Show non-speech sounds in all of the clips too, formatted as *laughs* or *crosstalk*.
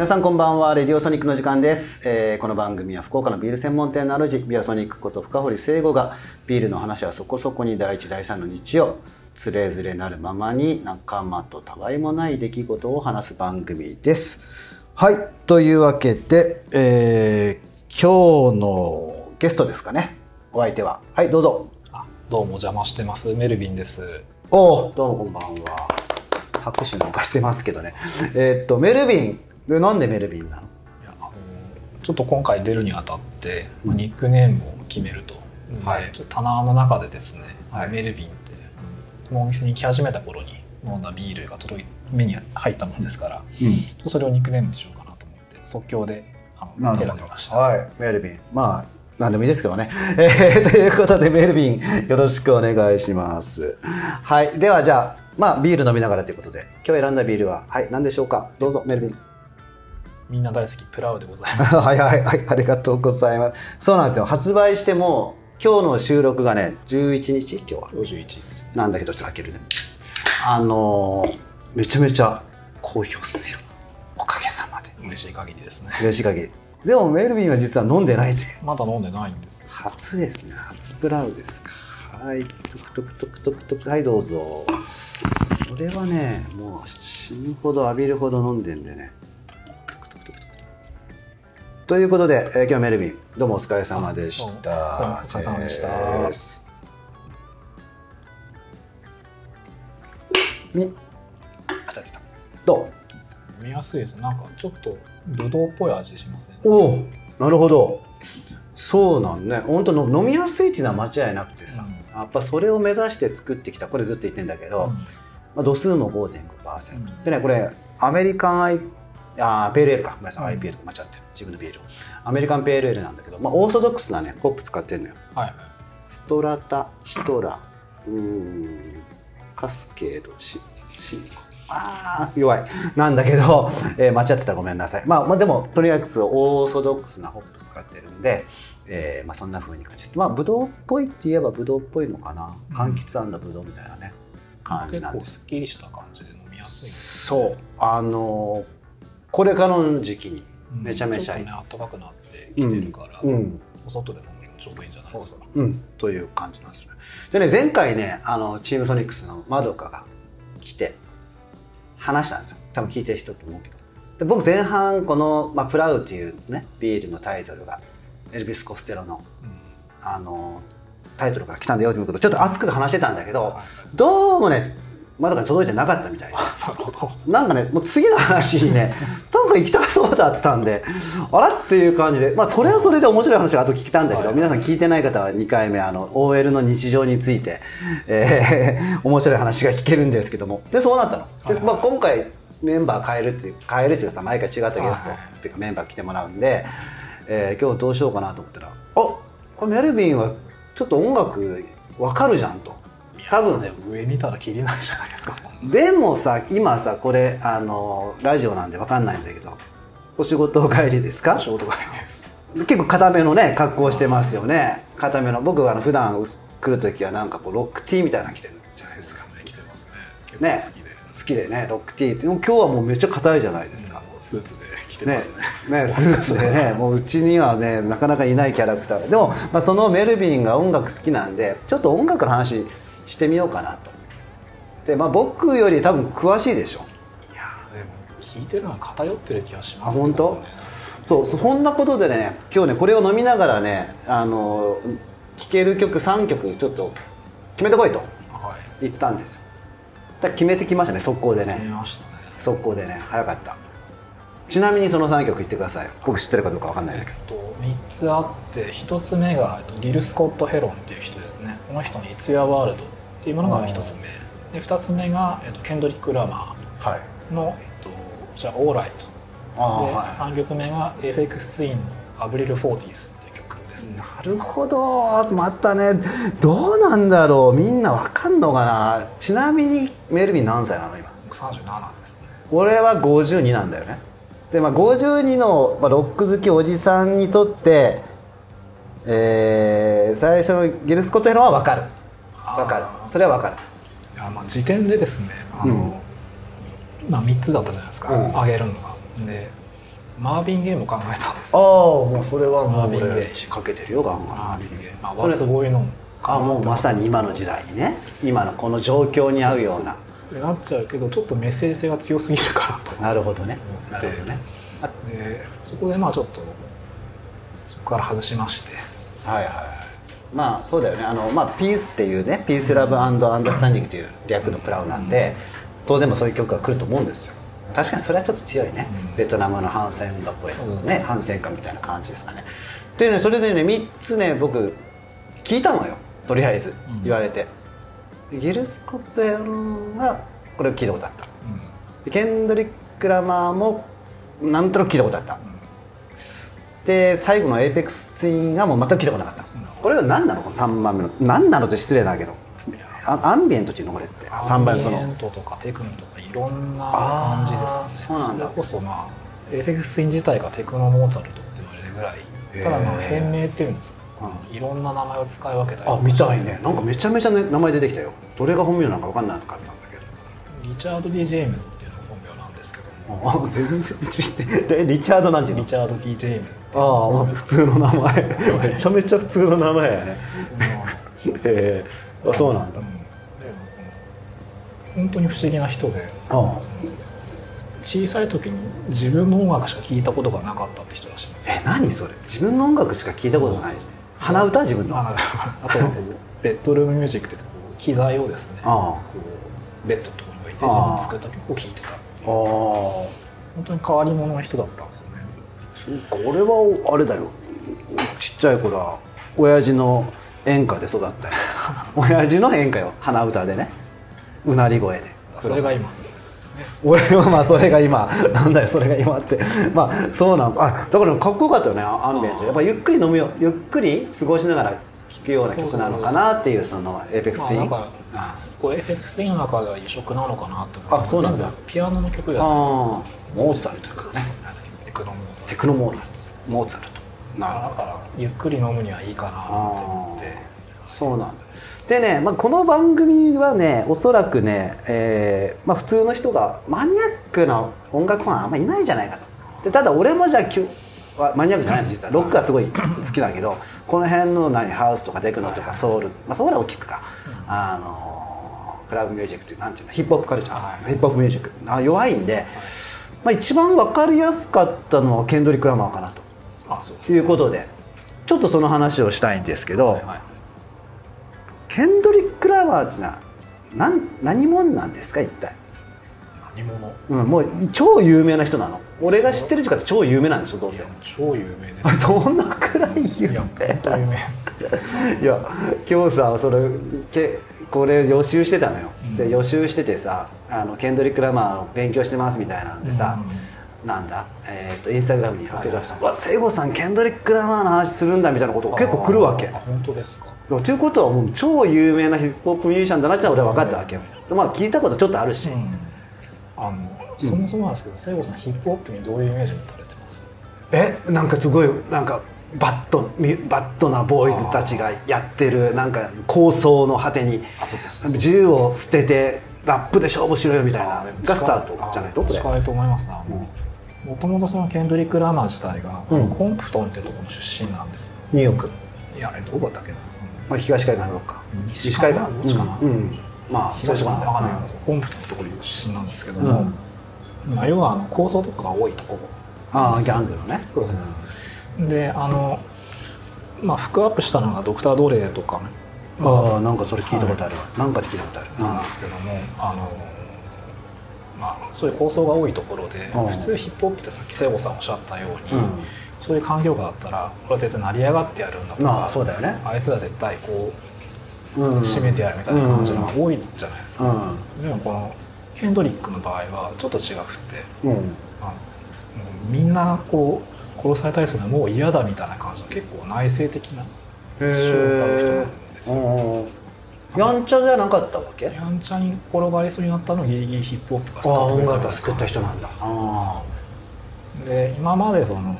皆さんこんばんは。レディオソニックの時間です、えーこの番組は福岡のビール専門店の主ビアソニックこと深堀聖吾がビールの話はそこそこに第一第三の日曜つれづれなるままに仲間とたわいもない出来事を話す番組です。はい。というわけで、えー今日のゲストですかね。お相手は。はいどうぞ。あどうも邪魔してます。メルビンです。おおどうもこんばんは。拍手なんかしてますけどね。えーっとメルビンでなんでメルビンなの？いやあのちょっと今回出るにあたって、まあニックネームを決めると、はいでちょっと棚の中でですね、はいメルビンって、うんこのお店に来始めた頃に飲んだビールが届い目に入ったもんですから、それをニックネームにしようかなと思って即興であの選。びました、はい、メルビン。まあ、なんでもいいですけどね。*laughs* えーということで、メルビン、よろしくお願いします。はい、では、じゃあ、まあ、ビール飲みながらということで、今日選んだビールは、はい、何でしょうか？どうぞ、メルビン。みんな大好きプラウでございます *laughs* はいはいはい、ありがとうございます。そうなんですよ。発売しても、今日の収録がね、11日、今日は。51ですなんだけど、ちょっと開けるね。あのーめちゃめちゃ好評っすよ。おかげさまで。嬉しい限りですね嬉しい限り。でも、メルビンは実は飲んでないという。まだ飲んでないんです初ですね初ブラウですかはいトクトクトクトクトクはいどうぞこれはねもう死ぬほど浴びるほど飲んでんでねということで、えー今日はメルビンどうもお疲れ様でした。お疲れ様でした。です。ん当たってた。どう？飲みやすいです。なんかちょっとブドウっぽい味しません？おおなるほど。そうなんね。本当の飲みやすいっていうのは間違いなくてさ、うん。やっぱそれを目指して作ってきたこれずっと言ってんだけど、うん。まあ、度数も5.5%、うん。でねこれアメリカンアイあーペールエールか。ごめんなさい、うん。IPA とか間違ってる。自分のビールを。アメリカンペールエールなんだけど、まあ、オーソドックスなねホップ使ってるのよ。はい。はいストラタシトラ。うーん。カスケード。シシリコ。あー弱い。なんだけど、えー間違ってたらごめんなさい、まあ、まあでもとりあえずオーソドックスなホップ使ってるんで、えーまあ、そんな風に感じて。まあブドウっぽいって言えばブドウっぽいのかな。柑橘ブドウみたいなね感じ結構なんです。すっきりした感じで飲みやすい。そう。あのーこれからの時期にめちゃめちゃいい、うんね暖かくなってきてるから、うん。お外で飲むのもちょうどいいんじゃないですか。うん、という感じなんですね。でね前回ねあのチームソニックスのまどかが来て話したんですよ。多分聞いてる人と思うけど。で僕前半この、まあ、プラウっていうねビールのタイトルがエルビス・コステロのあのタイトルから来たんだよっていうことちょっと熱く話してたんだけどどうもねまどかに届いてなかったみたいで。*laughs* なるほどなんかね、もう次の話にね、*laughs* なんか行きたそうだったんで、あらっていう感じで、まあそれはそれで面白い話が後聞けたんだけど、はい皆さん聞いてない方は2回目、あの、OL の日常について、えー *laughs* 面白い話が聞けるんですけども。で、そうなったの。で、はいまあ今回メンバー変えるっていう、変えるっていうかさ、毎回違ったゲストはいっていうかメンバー来てもらうんで、えー今日どうしようかなと思ったら、あこれメルビンはちょっと音楽わかるじゃんと。多分いやでも上見たら切りないじゃないですか。*laughs* でもさ今さこれあのラジオなんでわかんないんだけどお仕事帰りですか？仕事帰りです。結構固めのね格好してますよね。固めの。僕はあの普段来る時はなんかこうロックティーみたいなの着てるじゃないですか。ね来てますね。好きで、ねロックティーって。今日はもうめっちゃ硬いじゃないですか、スーツで来てまねすね。ね。スーツでね *laughs* もううちにはねなかなかいないキャラクター。ででも、まあ、そのメルビンが音楽好きなんでちょっと音楽の話してみようかなと。でまあ僕より多分詳しいでしょ。いやでも聞いてるのは偏ってる気がしあますね。本当？そうそんなことでね今日ねこれを飲みながらねあの聴ける曲3曲ちょっと決めてこいと。はい。言ったんですよ。だから決めてきましたね速攻でね。ね。速攻でね早かった。ちなみにその3曲言ってください。僕知ってるかどうか分かんないんだけど。えっと、3つあって1つ目がえっとギル・スコット・ヘロンっていう人ですね。この人の「It's Your World」っていうものが1つ目。で2つ目が、えっと、ケンドリック・ラマはい。ーの、えっと、こちら「オーライト」で、あは3曲目が FX ツインの「アブリル・フォーティス」っていう曲です。ねなるほど。またねどうなんだろう。みんなわかんのかな。ちなみにメルビン何歳なの今？僕37ですね。俺は52なんだよね。で、まあ、52の、まあ、ロック好きおじさんにとって、えー最初のギルスコットヘロンは分かる分かる。それは分かる。いやまあ時点でですねあの、まあ、3つだったじゃないですか、うん。あげるのが。でマービンゲームを考えたんです。ああよもうそれはもうマービンゲ俺ーかけてるよガンガン。マービンゲーム、まあ、ワッツボーイのあもうまさに今の時代にね今のこの状況に合うような。なっちゃうけどちょっとメッセージ性が強すぎるかなと *laughs* なるほどね。なるほどね。でそこでまあちょっとそこから外しまして。はいはいはいまあそうだよね。あの、まあ、ピースっていうねピースラブアンダースタンディングという略のプラウなんで当然もそういう曲が来ると思うんですよ。確かにそれはちょっと強いね、うん。ベトナムの反戦運動っぽいですうんね、反戦歌みたいな感じですかね。でねそれでね3つね僕聞いたのよ。とりあえずうん。言われて、ギル・スコット・ヘロンがこれを聞いたことあった。でケンドリック・ラマーもなんとなく聞いたことあった。で最後のエイフェックス・ツインがもう全く聞いたことなかった、うんこれは何なの？この3番目の。何なの？って失礼だけど。あアンビエントっていうの？これって。3番目その。アンビエントとかテクノとかいろんな感じですね。そうなんだ。れこそまあエイフェックス・ツイン自体がテクノモーツァルトって言われるぐらい。ただまあ変名っていうんですか、ういろんな名前を使い分けたり。あ見たいね。なんかめちゃめちゃ、ね、名前出てきたよ。どれが本名なのか分かんなかったんだけど。リチャード・ディ・ジェームズっていうのが本名なんですけども。あ全然リチャードなんていうの？リチャード・ディ・ジェームズああ、まあ、普通の名前。*laughs* めちゃめちゃ普通の名前やね。*laughs* へえ。あそうなんだ。うん。で本当に不思議な人で。小さい時に自分の音楽しか聞いたことがなかったって人らしいんです。え何それ？自分の音楽しか聞いたことない？鼻歌？自分の？あとベッドルームミュージックって機材をですねベッドのところに置いて自分で作った曲を聴いてたあ本当に変わり者の人だったんですよ。ねそうか俺はあれだよ。ちっちゃい頃は親父の演歌で育ったよ。*laughs* 親父の演歌よ。鼻歌でね。うなり声で。それが今。俺はまあそれが今。なんだよそれが今って。まあそうなんあだからかっこよかったよねアンビエント。やっぱゆっくり飲むよゆっくり過ごしながら聴くような曲なのかなっていうそのエイペックスティーンまあなんかこう FX の中では異色なのかなって思って。あそうなんだ。ピアノの曲じゃあないあモーツァルトとかね。ですかテクノモーツァルテクノモーツモーツァルト。なるほど。トだからゆっくり飲むにはいいかなって思って。そうなんだ。でね、まあ、この番組はねおそらくね、えーまあ、普通の人がマニアックな音楽ファンあんまいないんじゃないかと。でただ俺もじゃあきゅはマニアックじゃないの実は。ロックはすごい好きだけどこの辺の何ハウスとかテクノとかソウル、まあ、ソウルは大きくか、あのクラブミュージックっていうなんていうのヒップホップカルチャー、はい。ヒップホップミュージック。あ弱いんで、まあ、一番分かりやすかったのはケンドリック・ラマーかなと。あそう。ということでちょっとその話をしたいんですけど、はいはい。ケンドリック・ラマーってのは何何者なんですか一体、何者？うん、もう超有名な人なの。俺が知ってる人かって超有名なんでしょどうせ。超有名です。あ *laughs* そんなくらい有いや名本当有名です。*laughs* いや今日さそれけこれ予習してたのよ、で予習しててさあのケンドリック・ラマーの勉強してますみたいなんでさ、なんだ、えー、とインスタグラムに上げたさ「わ聖子さんケンドリック・ラマーの話するんだ」みたいなことが結構来るわけ。あ本当ですか？ということはもう超有名なヒップホップミュージシャンだなって俺は分かったわけよ、でまあ聞いたことちょっとあるし、あのそもそもなんですけど聖子さんヒップホップにどういうイメージ持たれてます？えなんかすごいなんかバットミバットなボーイズたちがやってるなんか構想の果てに銃を捨ててラップで勝負しろよみたいながスタートじゃないと？これ。近いと思いますな。もともとそのケンドリック・ラマー自体が、うん。コンプトンってところの出身なんですよ。ニューヨーク、いやえどこだったっけな？まあ、東海岸のか。西海岸？どっちかなうんうん。まあそういうとこなんコンプトンってところ出身なんですけども、まあ、要はあの構想とかが多いとこ。ろああギャングのね。そうそうであのまあフックアップしたのがドクター・ドレーとかああなんかそれ聞いたことあるわ、なんかで聞いたことある、なんですけどもあのまあそういう構想が多いところでうん。普通ヒップホップってさっき聖子さんおっしゃったように、うん。そういう環境下だったらこれは絶対成り上がってやるんだとまかあそうだよね。あいつら絶対こううん。締めてやるみたいな感じのが多いじゃないですか、うん。でもこのケンドリックの場合はちょっと違くてうん。あのみんなこう殺されたりするのはもう嫌だみたいな感じの結構内省的なへ詩を歌う人なんですよ。うんやんちゃじゃなかったわけ？やんちゃに転がりそうになったのをギリギリヒップホップがああ音楽が救った人なんだ。あで今までその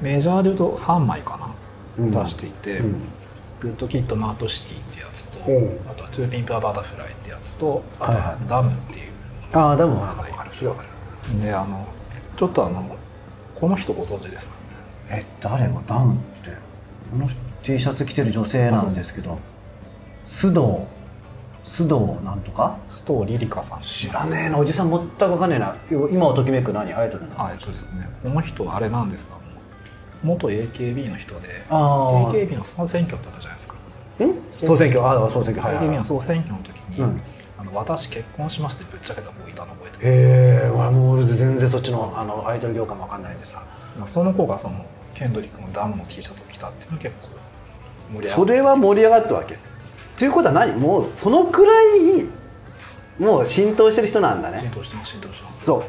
メジャーで言うと3枚かな、うん。出していて、うん。 Good Kid Maad City ってやつと、う。んあとは To Pimp a Butterfly ってやつとあとはい。ははい DAMN っていう、ああでも分かる分かる。それ分かる。であのちょっとあのこの人ご存知ですか？え誰が？ダウンって。この T シャツ着てる女性なんですけど。須藤須藤なんとか？須藤リリカさん。知らねえなおじさん全く分かんねえな。今をときめく何？アイドルなの。あえっとですね。この人はあれなんですあの元 AKB の人で AKB の総選挙ってあったじゃないですか。ん総選挙。ああ総選挙。はいはい AKB はい。の総選挙の時に、うんあの私結婚しますってぶっちゃけた子いたの覚えてます。へえもう俺全然そっちのあのアイドル業界も分かんないんでさ。まあその子がそのケンドリックのダムの T シャツを着たっていうのは結構盛り上がそれは盛り上がったわけ。ということは何？もうそのくらいもう浸透してる人なんだね。浸透してます浸透してます。そ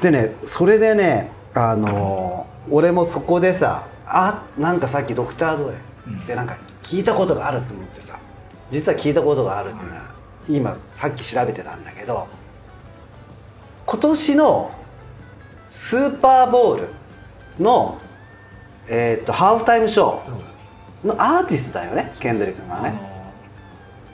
う。でねそれでねあのー俺もそこでさあなんかさっきドクター・ドレってなんか聞いたことがあると思ってさ実は聞いたことがあるっていうのは今さっき調べてたんだけど今年のスーパーボールの、えー、とハーフタイムショーのアーティストだよねケンドリックがね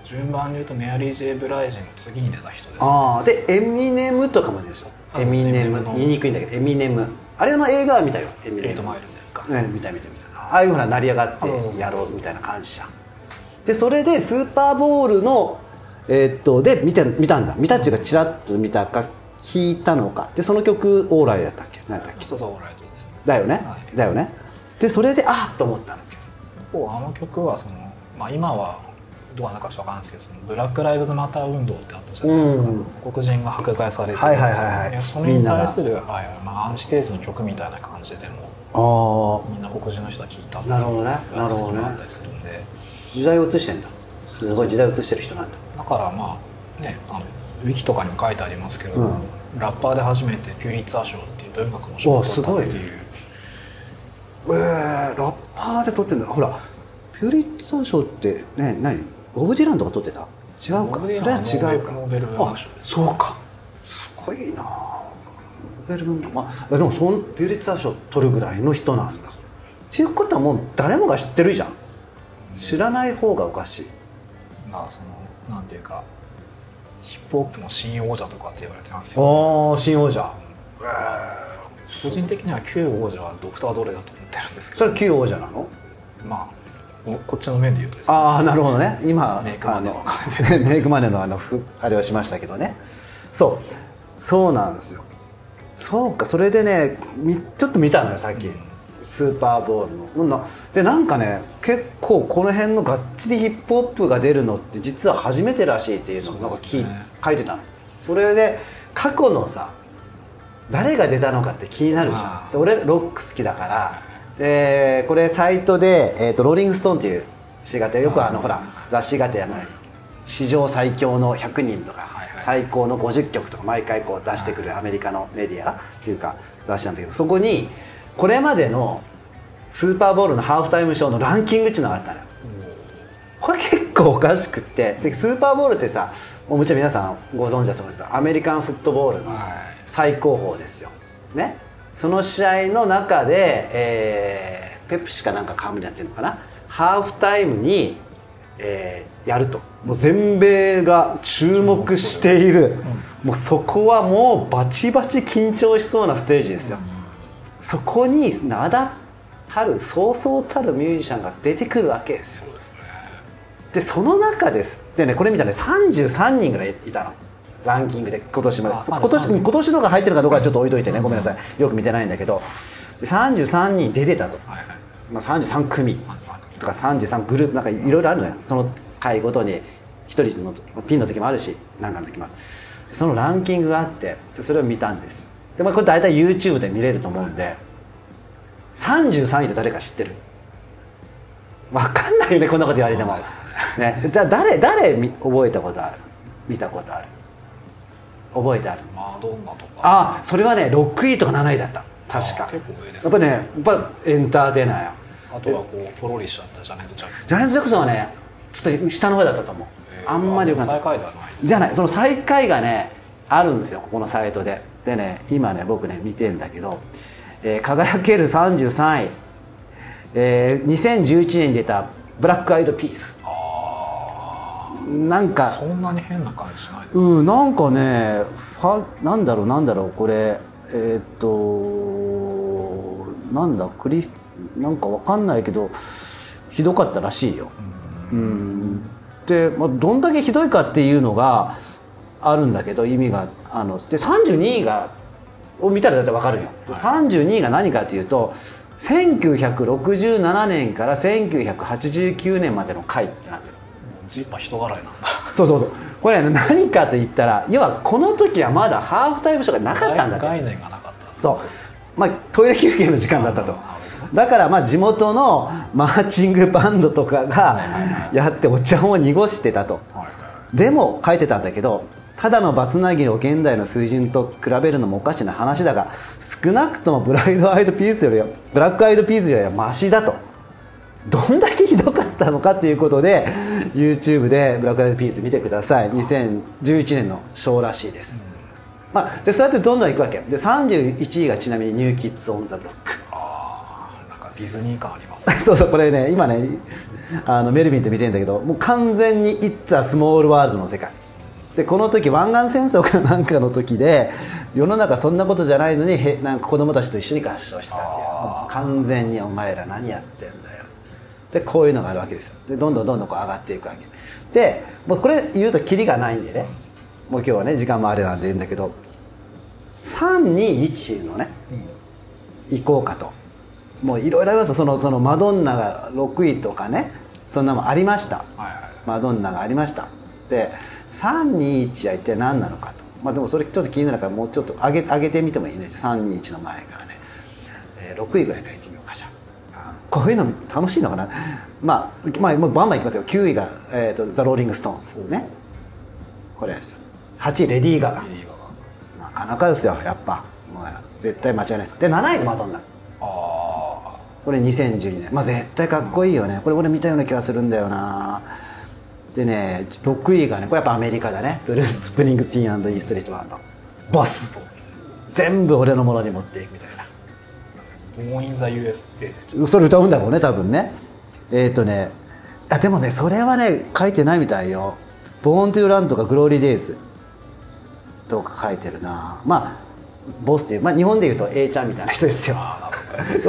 順番で言うとメアリー・ J・ブライジの次に出た人です。ああでエミネムとかもでしょ。あエミネム言いにくいんだけどエミネム。あれの映画は見たよエミネム。エイトマイルですか、ね、見た見た見た。ああいうふうな成り上がってやろうみたいな感じじゃんでそれでスーパーボウルのえーっとで見て見たんだ。見たっていうかチラッと見たか聞いたのか。でその曲 Alright だったっけ？何だっけ？そうそうオーライトですね。だよね、はい。だよね？でそれであっ！と思ったの。こうあの曲はその、まあ、今はどうなのかちょっとわかんないですけどそのブラック・ライブズ・マター運動ってあったじゃないですか、うん黒人が迫害されてはいはいはいはい。でそれにみんなが。対する、はい。まあ、アンチテーゼの曲みたいな感じでもあみんな黒人の人は聞いたっていうなるほどねなるほどねそういうのがあったりするんで。あ時代を映してんだすごい時代を映してる人なんだ。だからまあねあのウィキとかにも書いてありますけど、うん。ラッパーで初めてピュリッツァー賞っていう文学の賞を取ったっていうえー、ラッパーで撮ってんだ。ほらピューリッツァー賞ってね何？ボブ・ディランとか撮ってた？違うか。それは違うか。あそうか。すごいな。ノーベル文学。まあでもそのピューリッツァー賞取るぐらいの人なんだ。っていうことはもう誰もが知ってるじゃん。知らない方がおかしいまあそのなんていうかヒップホップの新王者とかって言われてますよ。ああ新王者。個人的には旧王者はドクター・ドレだと思ってるんですけど。それ旧王者なの？まあここっちの面で言うとですね。ああなるほどね。今メイクマネーあの *laughs* メイクマネーのあのふあれをしましたけどね。そう。そうなんですよ。そうかそれでねみちょっと見たのよさっき、スーパーボールの。なでなんかね結構この辺のがっちりヒップホップが出るのって実は初めてらしいっていうのをなんか聞ね書いてたの。それで過去のさ誰が出たのかって気になるじゃん。で俺ロック好きだから。でこれサイトで、えーと「ローリング・ストーン」っていう誌があってよくあのほら雑誌があってあの史上最強の100人とか、最高の50曲とか毎回こう出してくるアメリカのメディアっていうか雑誌なんだけどそこにこれまでのスーパーボールのハーフタイムショーのランキングっていうのがあったのよ。これ結構おかしくって。でスーパーボールってさもちろん皆さんご存知だと思うけどアメリカンフットボールのはい。最高峰ですよ、ね、その試合の中で、えーペプシかなんかカムリやってるのかな？ハーフタイムに、えーやると。もう全米が注目している、もうそこはもうバチバチ緊張しそうなステージですよ、そこに名だたるそうそうたるミュージシャンが出てくるわけですよ。ですね。でその中です。でねこれ見たらね33人ぐらいいたの。ランキングで今年まで。あ今年33今年のが入ってるかどうかはちょっと置いといてねごめんなさい。よく見てないんだけど。で33人出てたと、はいはい。まあ、33組。33組。とか33グループ。なんかいろいろあるのよ。その回ごとに1人のピンの時もあるし何かの時もある。そのランキングがあってでそれを見たんですで、まあ、これ大体 YouTube で見れると思うんで33位で誰か知ってる？分かんないよねこんなこと言われても、ね、じゃあ誰誰み覚えたことある？見たことある？覚えてある？マドンナとか。あそれはね6位とか7位だった。確か。あ結構上ですやっぱねやっぱエンターテイナーよ。あとはこうポロリッシュだったジャネット・ジャクソン。ジャネット・ジャクソンはねちょっと下の方だったと思う、あんまりよくない。じゃない。その最下位がねあるんですよここのサイトででね今ね僕ね見てんだけど、えー輝ける33位、えー2011年に出た「ブラック・アイド・ピース。あ」なんかあそんなに変な感じしないです、うんなんかねファなんだろうなんだろうこれえーっとなんだクリスなんかわかんないけどひどかったらしいよ。うん。で、まあ、どんだけひどいかっていうのがあるんだけど意味があので32位がを見たらだってわかるよ。32位が何かっていうと1967年から1989年までの回ってなってる。ジーパ人なんだそうそうそう。これ、ね、何かと言ったら要はこの時はまだハーフタイムショーがなかったんだって。概念がなかった。そう。まあトイレ休憩の時間だったと。だからまあ地元のマーチングバンドとかがやってお茶を濁してたと。はい。でも書いてたんだけどただのバツナギを現代の水準と比べるのもおかしな話だが少なくともブライドアイドピースよりはブラックアイドピースよりはマシだと。どんだけひどかったのかっていうことで YouTube でブラックアイドピース見てください。2011年のショーらしいです、まあ、でそうやってどんどんいくわけ。で31位がちなみに「ニューキッズ・オン・ザ・ブロック」ああなんかディズニー感あります *laughs* そうそうこれね今ねあのメルビンって見てるんだけどもう完全に「It's a Small World」の世界でこの時湾岸戦争かなんかの時で世の中そんなことじゃないのにへなんか子供たちと一緒に合唱してたっていう完全に「お前ら何やってんだよ」でこういうのがあるわけですよ。でどんどんどんどんこう上がっていくわけ。でもうこれ言うとキリがないんでね。もう今日はね時間もあれなんで言うんだけど321のね行こうかと。もういろいろありますよ。そのそのマドンナが6位とかねそんなもんありました。はいはい。マドンナがありました。で321は一体何なのかと。まあでもそれちょっと気になるからもうちょっと上げ上げてみてもいいね。321の前からね、えー6位ぐらいからいってみようかじゃこういうの楽しいのかな。まあ、まあ、もうバンバンいきますよ。9位が、えーと「ザ・ローリング・ストーンズね。これですよ。8位レディー・ガガ。なかなかですよやっぱ。もう絶対間違いないです。で7位がマドンナ。あこれ2012年。まあ絶対かっこいいよね。これ俺見たような気がするんだよなでね6位がねこれやっぱアメリカだね。ブルース・スプリングスティーン E Street Bandボス。全部俺のものに持っていくみたいな。あボーン・イン・ザ・ USA です。よそれ歌うんだろうね多分ね。えっ、ー、とねあでもねそれはね書いてないみたいよ「ボーン・トゥ・ラン」とか「グローリー・デイズ」とか書いてるな。まあボスっていう、まあ、日本でいうと A ちゃんみたいな人ですよ。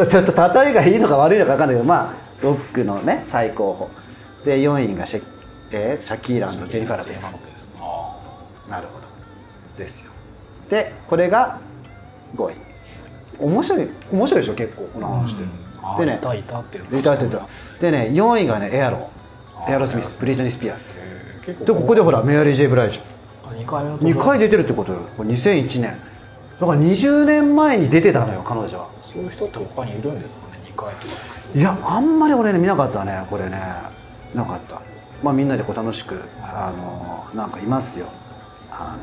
ちょっと例えがいいのか悪いのか分かんないけどまあロックのね最高峰。で4位がシェ,、えーシャキーラとジェニファー・ラペスなるほど。ですよ。でこれが5位。面白い面白いでしょ結構この話って、あでねいたいたっていうのいたいたいた。でね4位がねエアロエアロスミスブリトニー・スピアーズへー結構。でここでほらメアリー・ジェイ・ブライジあ2回目の2回出てるってことよ。これ2001年。だから20年前に出てたのよ彼女は。そういう人って他にいるんですかね2回とか。いやあんまり俺ね見なかったねこれね。なかったまあみんなでこう楽しくあのなんかいますよ。あ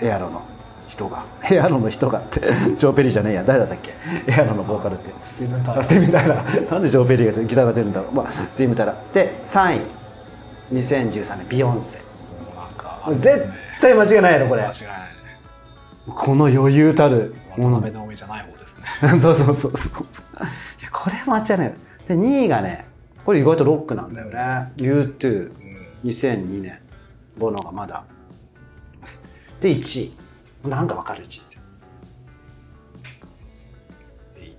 のエアロの人が。*laughs* エアロの人がって *laughs* ジョー・ペリーじゃねえや。誰だったっけ？エアロのボーカルって。スティーブン・タイラ。あスティーブン・タイラ。ー *laughs* なんでジョー・ペリーがギターが出るんだろう？まあスティーブン・タイラーで3位2013年ビヨンセ。絶対間違いないやろこれ。間違いない。ねこの余裕たるもの。渡辺直美じゃない方ですね。そうそうそうそう。いやこれ間違いない。で2位がねこれ意外とロックなんだよね。U22002 年。ボノがまだ。で1位。なんかわかる1位って。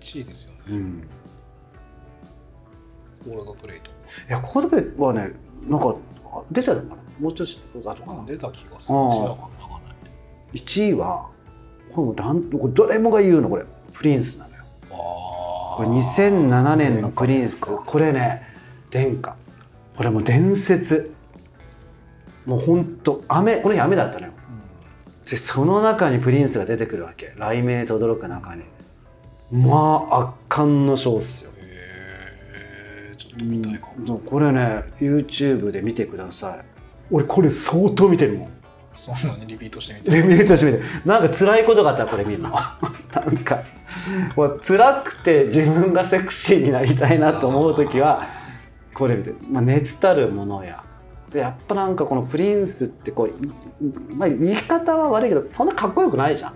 1位ですよね。うん。コールドプレイといやコードプレイはねなんかあ出てるのかな？もうちょっと後かな？出た気がする。ああ。違うかなわかんない。1位はこれもうなんこれ誰もが言うの？これ。プリンスなのよ。あこれ2007年のプリンス。これね殿下。これもう伝説。もうほんと雨この日雨だったのよ。でその中にプリンスが出てくるわけ。雷鳴と驚く中に。まあ圧巻のショーっすよ。へえちょっと見たいかも。これね YouTube で見てください。俺これ相当見てるもん。そんなにリピートしてみて。レミュートしてみて。なんか辛いことがあったらこれ見るの。*laughs* なんかもう辛くて自分がセクシーになりたいなと思う時はこれ見て、まあ、熱たるものや。でやっぱなんかこのプリンスってこうい、まあ、言い方は悪いけどそんなかっこよくないじゃん。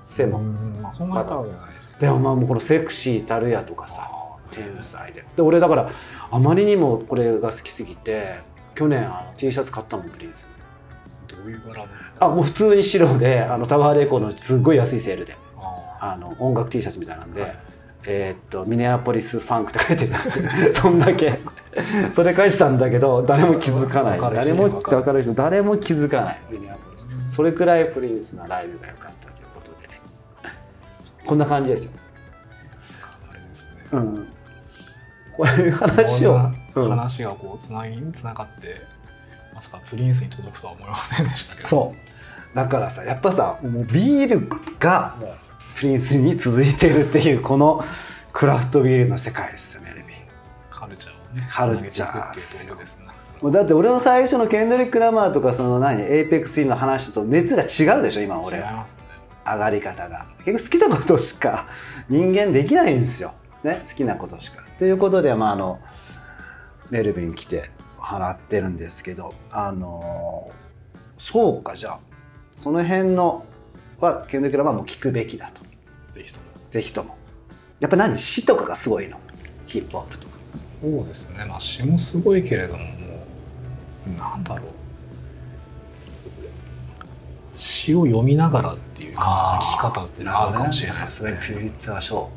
背も、うんまあそんなに高くない。でもまあもうこのセクシーたるやとかさ天才で。で俺だからあまりにもこれが好きすぎて去年あの T シャツ買ったもんプリンス。どういう柄のあもう普通に白であのタワーレコードのすっごい安いセールで。ああの音楽 T シャツみたいなんで、はいえーっとミネアポリスファンクって書いてるんです。よ *laughs* そんだけ。それ書いてたんだけど誰も気づかない。誰も分かる。人誰も気づかない。ミネアポリスそれくらいプリンスなライブが良かったということでね。こんな感じですよ。あれですね。うん。こういう話を。話がこうつなぎにつながってまさかプリンスに届くとは思いませんでしたけど。そう。だからさやっぱさもうビールがもうプリンスに続いてるっていうこのクラフトビールの世界ですよねカルチャーをねカルチャーっすよもうだって俺の最初のケンドリック・ラマーとかその何エイフェックス・ツインの話と熱が違うでしょ今俺。違いますね。上がり方が。結局好きなことしか人間できないんですよ、ね、好きなことしか。ということで、まあ、あのメルビン来て払ってるんですけどあのそうかじゃあその辺のはケンドリック・ラマーも聞くべきだとぜひとも。ぜひとも。やっぱ何詩とかがすごいの？ヒップホップとかそうですね。まあ詩もすごいけれどももうなんだろう。詩を読みながらっていう感じの聞き方っていうのがあるかもしれないさですがにピューリッツァーショ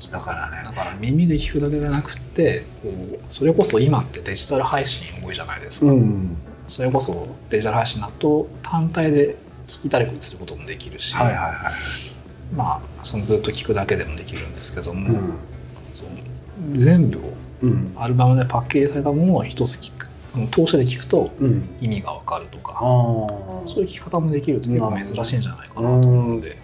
ーだからね。だから耳で聞くだけじゃなくてそれこそ今ってデジタル配信多いじゃないですか、うん。それこそデジタル配信だと単体で聞いたりすることもできるし、はいはいはいまあそのずっと聞くだけでもできるんですけども、うん。全部をうん。アルバムでパッケージされたものを一つ聞く。通してで聞くとうん。意味がわかるとか、ああそういう聞き方もできると結構珍しいんじゃないかなと思うので、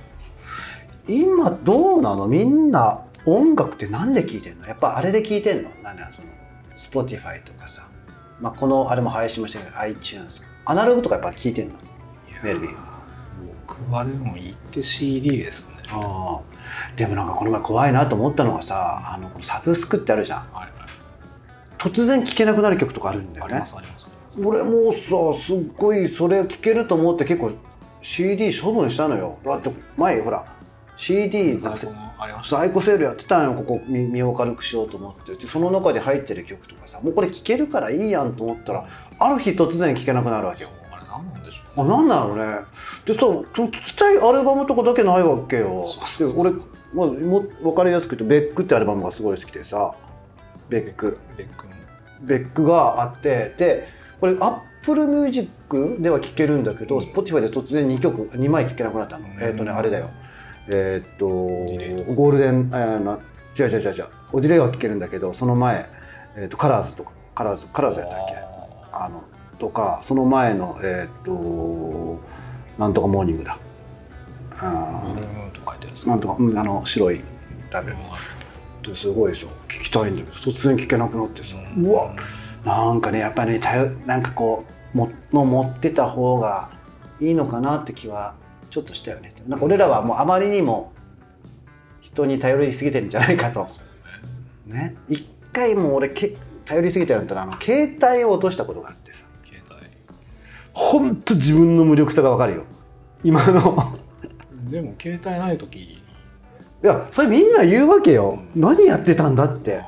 今どうなの？みんな音楽ってなんで聴いてんの？やっぱあれで聴いてんの？なんだその Spotify とかさ、まあ、このあれも配信もしてるけど iTunes アナログとかやっぱ聴いてんの？メルビー。僕はでも言って CD ですね。ああでもなんかこの前怖いなと思ったのがさあのこのサブスクってあるじゃん。はいはい。突然聴けなくなる曲とかあるんだよね。俺もうさすっごいそれ聴けると思って結構 CD 処分したのよ。だって前ほら CD 在庫。在庫セールやってたのよここ身身を軽くしようと思って。でその中で入ってる曲とかさもうこれ聴けるからいいやんと思ったらある日突然聴けなくなるわけよあなんだろうね。でさその聴きたいアルバムとかだけないわけよ。で俺、まあ、も分かりやすく言うと「ベック」ってアルバムがすごい好きでさ。ベック。ベックの。ベックがあってでこれアップルミュージックでは聴けるんだけど Spotify で突然2曲2枚聴けなくなったの、えっ、とねあれだよ。えっ、とゴールデン、えーな違う違う違う違う。 Odelay は聴けるんだけどその前、えー、と Colors とか。 Colors Colors やったっけ？あのとかその前のえっ、となんとかモーニングだ。あなんとか、うん、あの白いラベル。ですごいですよ。聞きたいんだけど突然聞けなくなってさ、うわなんかねやっぱりね頼なんかこうもの持ってた方がいいのかなって気はちょっとしたよね。なんか俺らはもうあまりにも人に頼りすぎてるんじゃないかと。ね。一回もう俺け頼りすぎてるんだったらあの携帯を落としたことがあってさ。ほんと自分の無力さがわかるよ。今の。でも携帯ない時。いやそれみんな言うわけよ。何やってたんだって。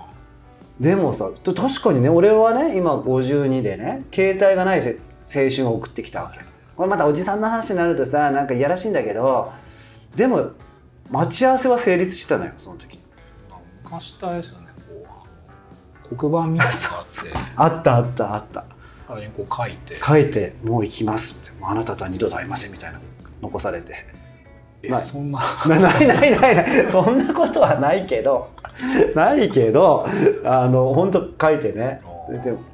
でもさと確かにね俺はね今52でね携帯がないせ青春を送ってきたわけ。これまたおじさんの話になるとさなんかいやらしいんだけどでも待ち合わせは成立してたのよその時。昔ったですよねこう。黒板みたいなのがあって *laughs* あったあったあったあれにこう書いて。書いて「もう行きます」って「もうあなたとは二度と会いません」みたいなの残されて。えまあそんな。な *laughs* ないないないない。そんなことはないけど。ないけどあの本当書いてね。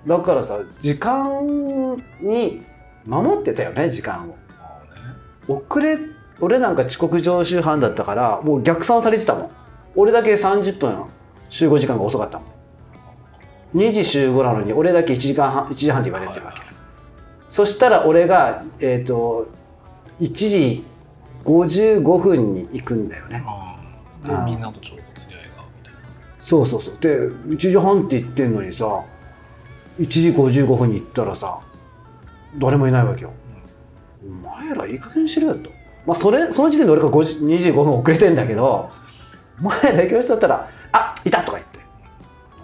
だからさ時間に守ってたよね時間を。遅れ俺なんか遅刻常習犯だったからもう逆算されてたもん。俺だけ30分集合時間が遅かったもん2時集合なのに俺だけ1時間半1時半って言われてるわけ、そしたら俺がえっ、と1時55分に行くんだよね。うんでみんなとちょうど釣り合いがみたいな。そうそうそう。で1時半って言ってんのにさ1時55分に行ったらさ誰もいないわけよ、お前らいい加減にしろよと。まあそれその時点で俺が5時25分遅れてんだけどお前ら教室だったら「あいた!」とか言って「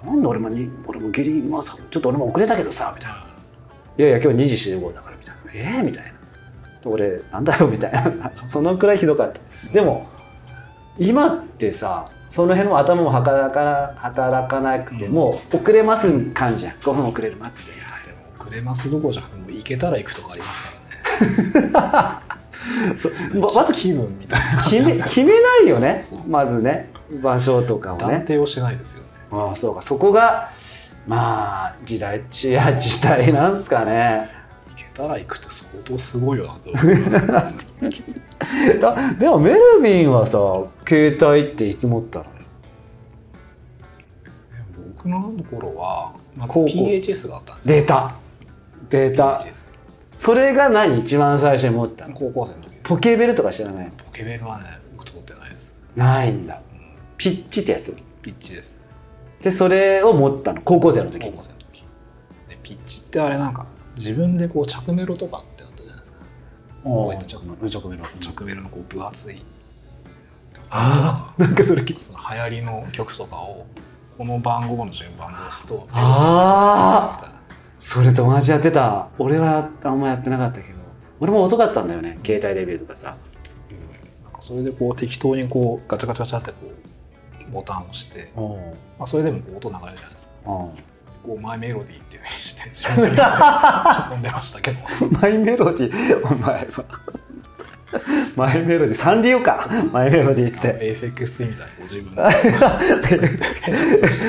なんで俺もに俺もギリ今さちょっと俺も遅れたけどさ」みたいな「いやいや今日2時集合だから」みたいな「ええみたいな「俺なんだよ」みたいなそのくらいひどかった。でも今ってさその辺の頭も働かな働かなくても、遅れます感じやん。5分遅れる待っていやでも遅れますどころじゃなくてもう行けたら行くとかありますからね。*laughs* そうままず気分みたいな。決め決めないよね。*laughs* まずね場所とかをね。断定をしないですよねああそうかそこがまあ時代地や時代なんすかね。行けたら行くって相当すごいよなと思います、*laughs* だでもメルビンはさ携帯っていつ持ったの？よ僕の頃は、まあ、PHS があったんですデータデータ PHS それが何一番最初に持ったの？高校生の時ポケベルとか知らない？のポケベルはね僕通ってないです、ないんだ。うん、ピッチってやつ？ピッチですでそれを持ったの高校生の時。高校生の時。でピッチってあれなんか自分でこう着メロとかってあったじゃないですか。お覚えてます？うん着メロ。着メロのこう分厚い。ああなんかそれその流行りの曲とかをこの番号の順番で押すとあみたいな。それ友達やってた俺はあんまやってなかったけど。俺も遅かったんだよね携帯デビューとかさ。なんかそれでこう適当にこうガチャガチャガチャってこうボタンを押して、おまあ、それでも音流れるじゃないですか。おこうマイメロディーっていうふうに *laughs* して遊んでましたけど。マイメロディー？お前は。マイメロディー。サンリオか。マイメロディーって。エフェクスみたいにこう自分で。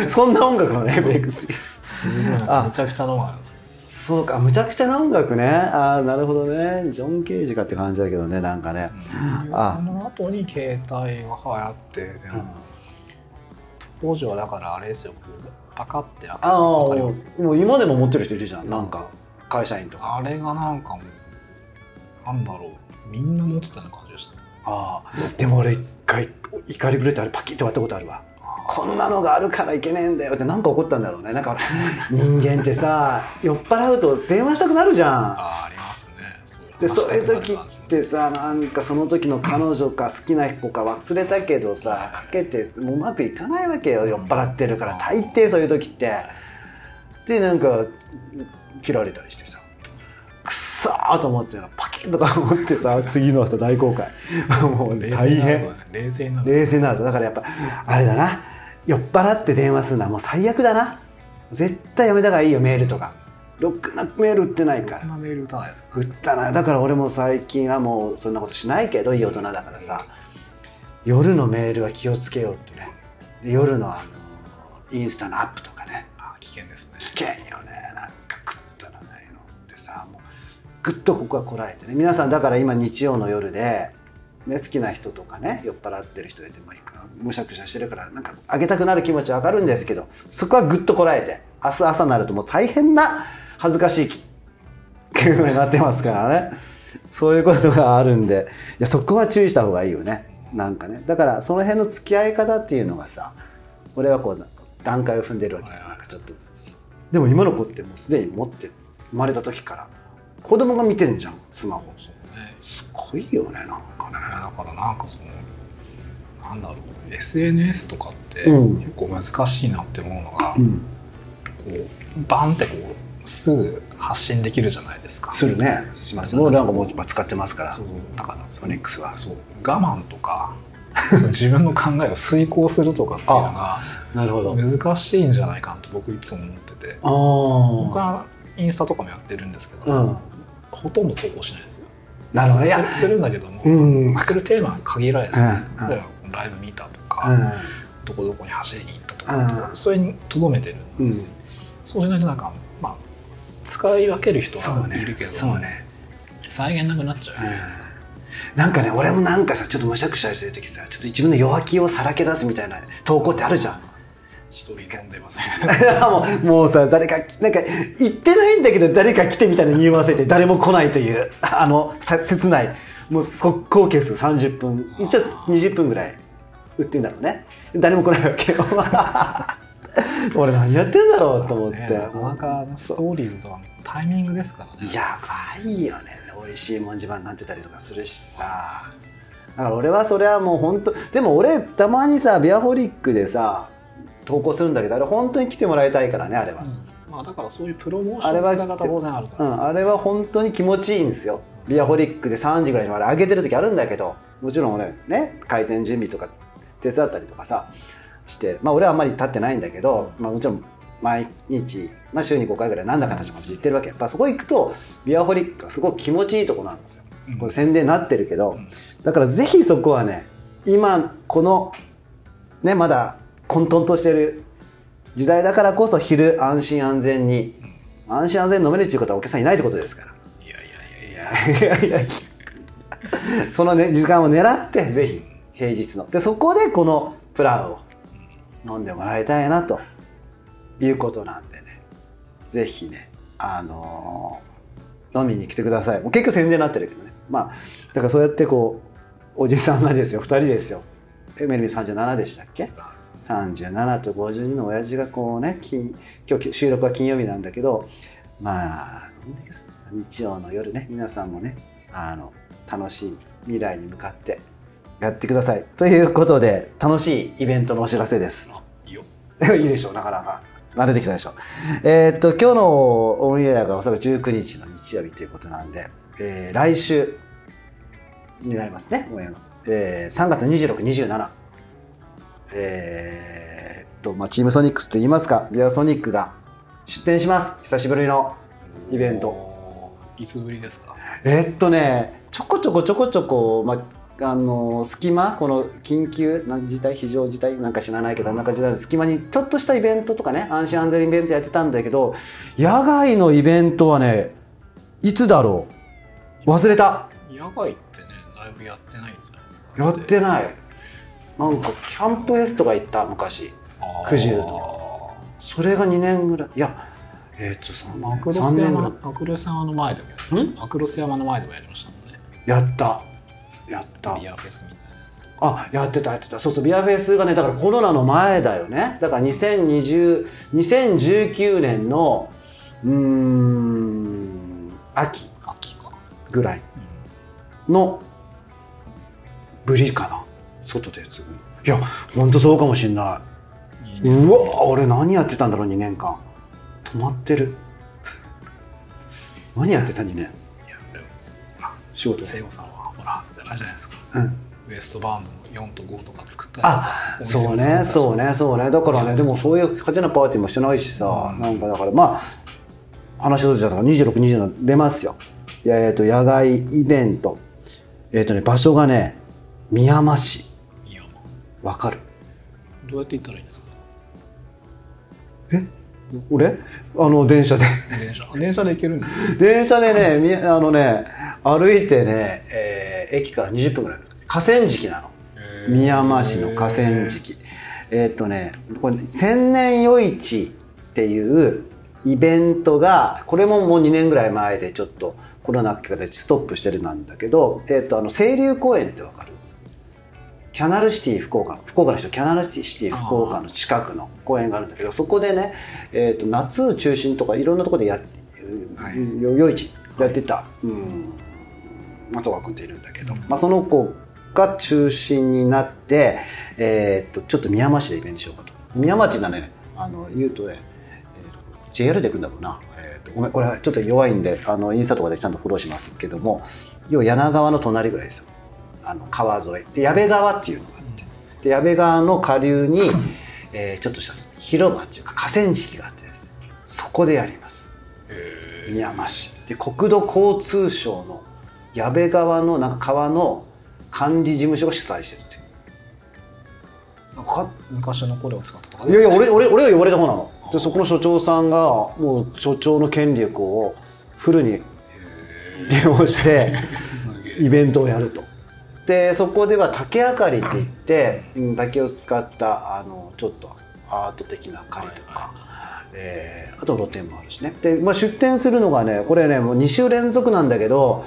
*laughs* そんな音楽なんかむちゃくちゃのがあるんですよ。そうか。むちゃくちゃな音楽ね。ああなるほどね。ジョン・ケージかって感じだけどねなんかね。あ。その後に携帯が流行ってでも当時はだからあれですよ。パカって開けああもう今でも持ってる人いるじゃん。なんか会社員とか。あれがなんかもうなんだろう。みんな持ってたような感じでした。ねああでも俺一回怒り狂ってあれパキッて割ったことあるわ。こんなのがあるからいけねえんだよってなんか怒ったんだろうね。なんか人間ってさ *laughs* 酔っ払うと電話したくなるじゃん。ああありますでそういう時ってさなんかその時の彼女か好きな子か忘れたけどさかけてもううまくいかないわけよ酔っ払ってるから。大抵そういう時って。でなんか切られたりしてさくっさーと思ってパキッとか思ってさ *laughs* 次の人大公開。*laughs* もう大変。冷静にな冷静になるとだからやっぱあれだな。酔っ払って電話するのはもう最悪だな。絶対やめた方がいいよメールとかろくなメール売ってないから。メール打たないですか？売ったな。だから俺も最近はもうそんなことしないけどいい大人だからさ夜のメールは気をつけようってね。で夜のあのインスタのアップとかね。あ危険ですね。危険よね。なんか食ったらないのってさもうぐっとここはこらえてね。皆さんだから今日曜の夜で、ね、好きな人とかね酔っ払ってる人いてもむしゃくしゃしてるからなんかあげたくなる気持ちはわかるんですけどそこはぐっとこらえて明日朝になるともう大変な恥ずかしい気。気分になってますからねそういうことがあるんで。いやそこは注意した方がいいよね。なんかね。だからその辺の付き合い方っていうのがさ俺はこう段階を踏んでるわけよ。なんかちょっとずつ。でも今の子ってもうすでに持って生まれた時から子供が見てんじゃんスマホ。すごいよねなんかね。だからなんかそのなんだろう。SNS とかってうん。結構難しいなって思うのが、うん。こうバンってこうすぐ発信できるじゃないですか。するね。しますもうなんかもう使ってますから。そう。だからソニックスは。そう。我慢とか自分の考えを遂行するとかっていうのがなるほど。難しいんじゃないかなと僕いつも思ってて。あ僕はインスタとかもやってるんですけど、うん。ほとんど投稿しないですよ。なるほど。すするんだけども、うん。するテーマが限られてる、うん。例えばライブ見たとか、うん。どこどこに走りに行ったとか、うん。それにとどめてるんですよ、そうしないとなんかまあ使い分ける人はいるけどそうね。再現なくなっちゃうじゃないですか、なんかね俺もなんかさちょっとむしゃくしゃしてる時さちょっと自分の弱気をさらけ出すみたいな投稿ってあるじゃん。一人飲んでます。も *laughs* うもうさ誰かなんか言ってないんだけど誰か来てみたいな匂わせて誰も来ないというあのさ切ない。もう速攻消す30分。一応20分ぐらい売ってんだろうね。誰も来ないわけよ *laughs* 俺何やってんだろうと思って、ね、なかなかストーリーズとかのタイミングですからね。やばいよね。美味しいもん自慢になってたりとかするしさ。だから俺はそれはもう本当でも俺たまにさビアホリックでさ投稿するんだけどあれ本当に来てもらいたいからねあれは、うん。まあだからそういうプロモーションの当然あると思うんうん、あれは本当に気持ちいいんですよ。ビアホリックで3時ぐらいにあれ上げてる時あるんだけどもちろん俺ね開店準備とか手伝ったりとかさしてまあ俺はあんまり立ってないんだけど、まあ、もちろん毎日、まあ、週に5回ぐらい何らかの形で行ってるわけ。やっぱそこ行くとビアホリックがすごく気持ちいいとこなんですよ。これ宣伝になってるけど、だからぜひそこはね今このねまだ混沌としてる時代だからこそ昼安心安全に安心安全に飲めるっていうことはお客さんいないってことですから。いやいや。いやいやいや。そのね時間を狙ってぜひ平日の。でそこでこのプランを飲んでもらいたいなということなんでね。ぜひねあのー飲みに来てください。もう結局宣伝になってるけどね。まあだからそうやってこうおじさんがですよ2人ですよ。えメルミ37でしたっけ？37と52の親父がこうね金今日収録は金曜日なんだけどまあ日曜の夜ね皆さんもねあの楽しい未来に向かってやってください。ということで楽しいイベントのお知らせです。あいいよ。*laughs* いいでしょうなかなか。慣れてきたでしょう。えーっと今日のオンエアがおそらく19日の日曜日ということなんで、えー来週になりますねオンエアの、えー3月2627えーっとまあチームソニックスと言いますかビアソニックが出店します。久しぶりのイベント。いつぶりですか？えーっとねちょこちょこちょこちょこ、まあ、あの隙間この緊急な事態非常事態なんか知らないけどなんか時代の隙間にちょっとしたイベントとかね安心安全イベントやってたんだけど野外のイベントはねいつだろう？忘れた。野外ってねだいぶやってないんじゃないですかやってない。なんかキャンプフェスとか行った昔。九十。のそれが2年ぐらい。いやえーっと3マクロス3年ぐらい。山マクロス山の前でもやりました。マクロス山の前でもやりましたもんね。やったやった。ビアフェスみたいなやつあやってたやってた。そうそうビアフェスがねだからコロナの前だよね。だから2020 2019年のうーん秋。ぐらい。のぶりかな。外で継ぐの。いやほんとそうかもしんない。うわ俺何やってたんだろう2年間。止まってる。*laughs* 何やってた2年？仕事。聖子さんはあれじゃないですか。うん。ウエストバンドの4と5とか作ったり。あそうねそうねそうね。だからねでもそういう派手なパーティーもしてないしさ、なんかだからまあ話しとじゃったから2627出ますよ。えっと野外イベント。えっ、とね場所がね宮山市。わかる。どうやって行ったらいいんですか？え？俺？あの電車で。電車。電車で行けるんです電車でねみあのね歩いてね、えー駅から20分ぐらい。河川敷なの。宮山市の河川敷。えーっとねこれ千年夜市っていうイベントがこれももう2年ぐらい前でちょっとコロナ禍でストップしてるなんだけど、えーっとあの清流公園ってわかる？キャナルシティ福岡の福岡の人キャナルシティ福岡の近くの公園があるんだけどそこでね、えー、と夏を中心とかいろんなところでやって、はい。よ夜市やってた、うん、松岡君っているんだけど、まあ、その子が中心になって、えー、とちょっと宮山市でイベントしようかと。宮山っていうのはねあの言うとね、JR で行くんだろうな、えーとごめんこれちょっと弱いんであのインスタとかでちゃんとフォローしますけども要は柳川の隣ぐらいですよあの川沿い。で矢部川っていうのがあって。で矢部川の下流に、えーちょっとした広場っていうか河川敷があってですね。そこでやります。宮山市。で国土交通省の矢部川のなんか川の管理事務所が主催してるってなんか昔の声を使ったとかいやいや俺俺俺が呼ばれた方なの。でそこの所長さんがもう所長の権力をフルに利用してイベントをやると。でそこでは竹あかりって言ってうん竹を使ったあのちょっとアート的な明かりとか、えーあと露店もあるしね。で、まあ、出店するのがねこれねもう2週連続なんだけど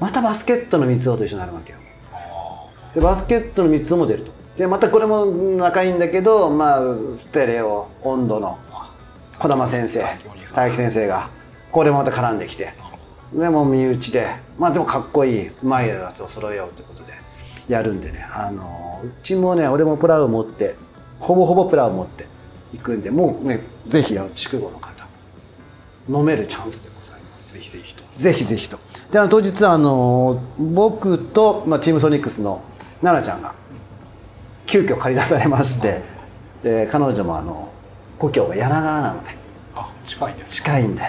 またバスケットの三つ男と一緒になるわけよ。でバスケットの3つも出ると。でまたこれも仲いいんだけどまあステレオ温度の児玉先生大樹先生がこれもまた絡んできてでもう身内で。まあでもかっこいい。うまいやつを揃えようということで。やるんでね。あのうちもね俺もプラウ持ってほぼほぼプラウ持っていくんでもうねぜひあの筑後の方飲めるチャンスでございます。ぜひぜひと。ぜひぜひと。で、あの当日あの僕と、まあ、チームソニックスの奈々ちゃんが来急遽借り出されまして、で彼女もあの故郷が柳川なので。あ近いんです近いんで。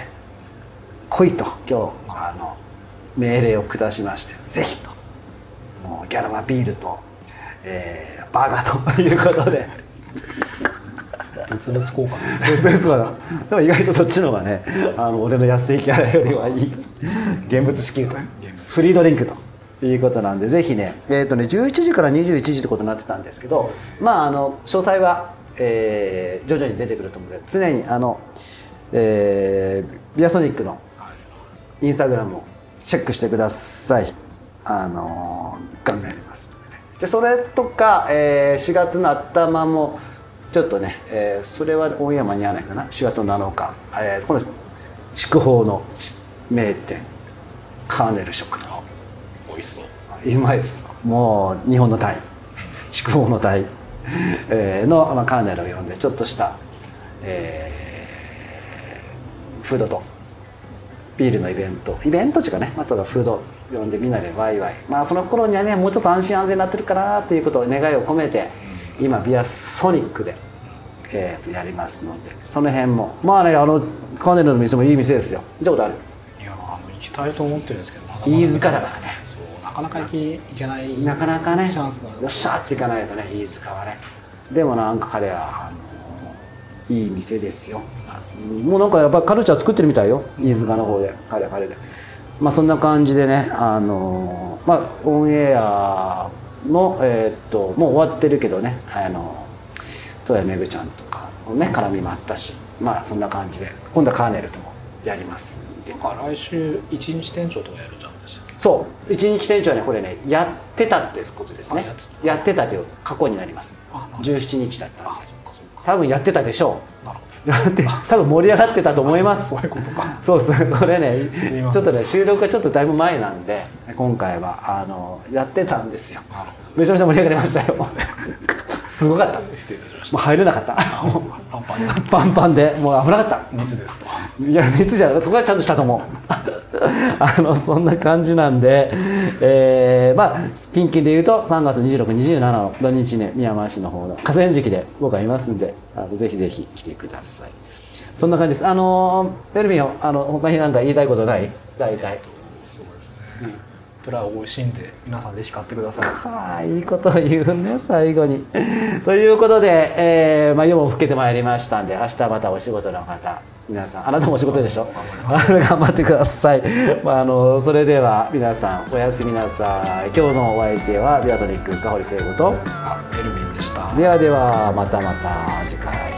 来いと今日あの命令を下しましてぜひともうギャラはビールと、えーバーガーということで。でも意外とそっちの方がねあの俺の安いギャラよりはいい。現物支給とフリードリンクということなんでぜひね,、えーとね11時から21時ってことになってたんですけどまああの詳細は、えー徐々に出てくると思うので常にあの、えービアソニックのはいインスタグラムをチェックしてください。あのー、ガンガンやりますんでね。で、それとか、えー4月の頭も、ちょっとね、えーそれはオンエア間に合わないかな。4月の7日、えーこの筑豊の名店、カーネル食堂。あ美味しそううまいです。もう日本のタイ、筑豊のタイ、えーの、まあ、カーネルを呼んで、ちょっとした、えーフードとビールのイベント、イベント地かね、まあ、ただフード呼んでみんなでワイワイ。まあその頃にはね、もうちょっと安心安全になってるかなっていうことを願いを込めて、今ビアソニックで、えーとやりますので、その辺も。まあね、あの、カーネルの店もいい店ですよ。見たことある？いやあの行きたいと思ってるんですけどなかなか飯塚だからね。そうなかなか行き行けないなかなかねチャンスがよっしゃーっていかないとね飯塚はね。でもなんか彼はあのいい店ですよもうなんかやっぱカルチャー作ってるみたいよ。飯塚の方で。彼は彼で。まあそんな感じでねあのまあオンエアのえーっともう終わってるけどね。あの戸谷めぐちゃんとかのね絡みもあったし。まあそんな感じで。今度はカーネルともやりますなんか来週一日店長とかやるじゃんでしたっけ？そう。一日店長はねこれねやってたってことですね。あやってた。という過去になります。あなるほど。17日だったんで多分やってたでしょなるほうやって多分盛り上がってたと思います。そういうことか。そうそうこれねちょっとね収録がちょっとだいぶ前なんで今回はあのやってたんですよ。めちゃめちゃ盛り上がりましたよ。す *laughs* ごかった。もど失礼いたしましう入れなかった。パンパンパンパンで。もう危なかった。密ですと。いや熱じゃそこはちゃんとしたと思う。*laughs* あのそんな感じなんで、えーまあ近々で言うと3月2627の土日ね宮前市の方の河川敷で僕はいますんであのぜひぜひ来てください。そんな感じです。あのベルミンあの他に何か言いたいことない？大体プラ美味しいんで皆さんぜひ買ってください。はあいいこと言うね最後に。*laughs* ということで、えーまあ、夜も更けてまいりましたんで明日またお仕事の方皆さんあなたもお仕事でしょ？*laughs* 頑張ってください、まあ、あのそれでは皆さんおやすみなさい。今日のお相手はビアソニック深堀聖子とあエルヴィンでした。ではではまたまた次回。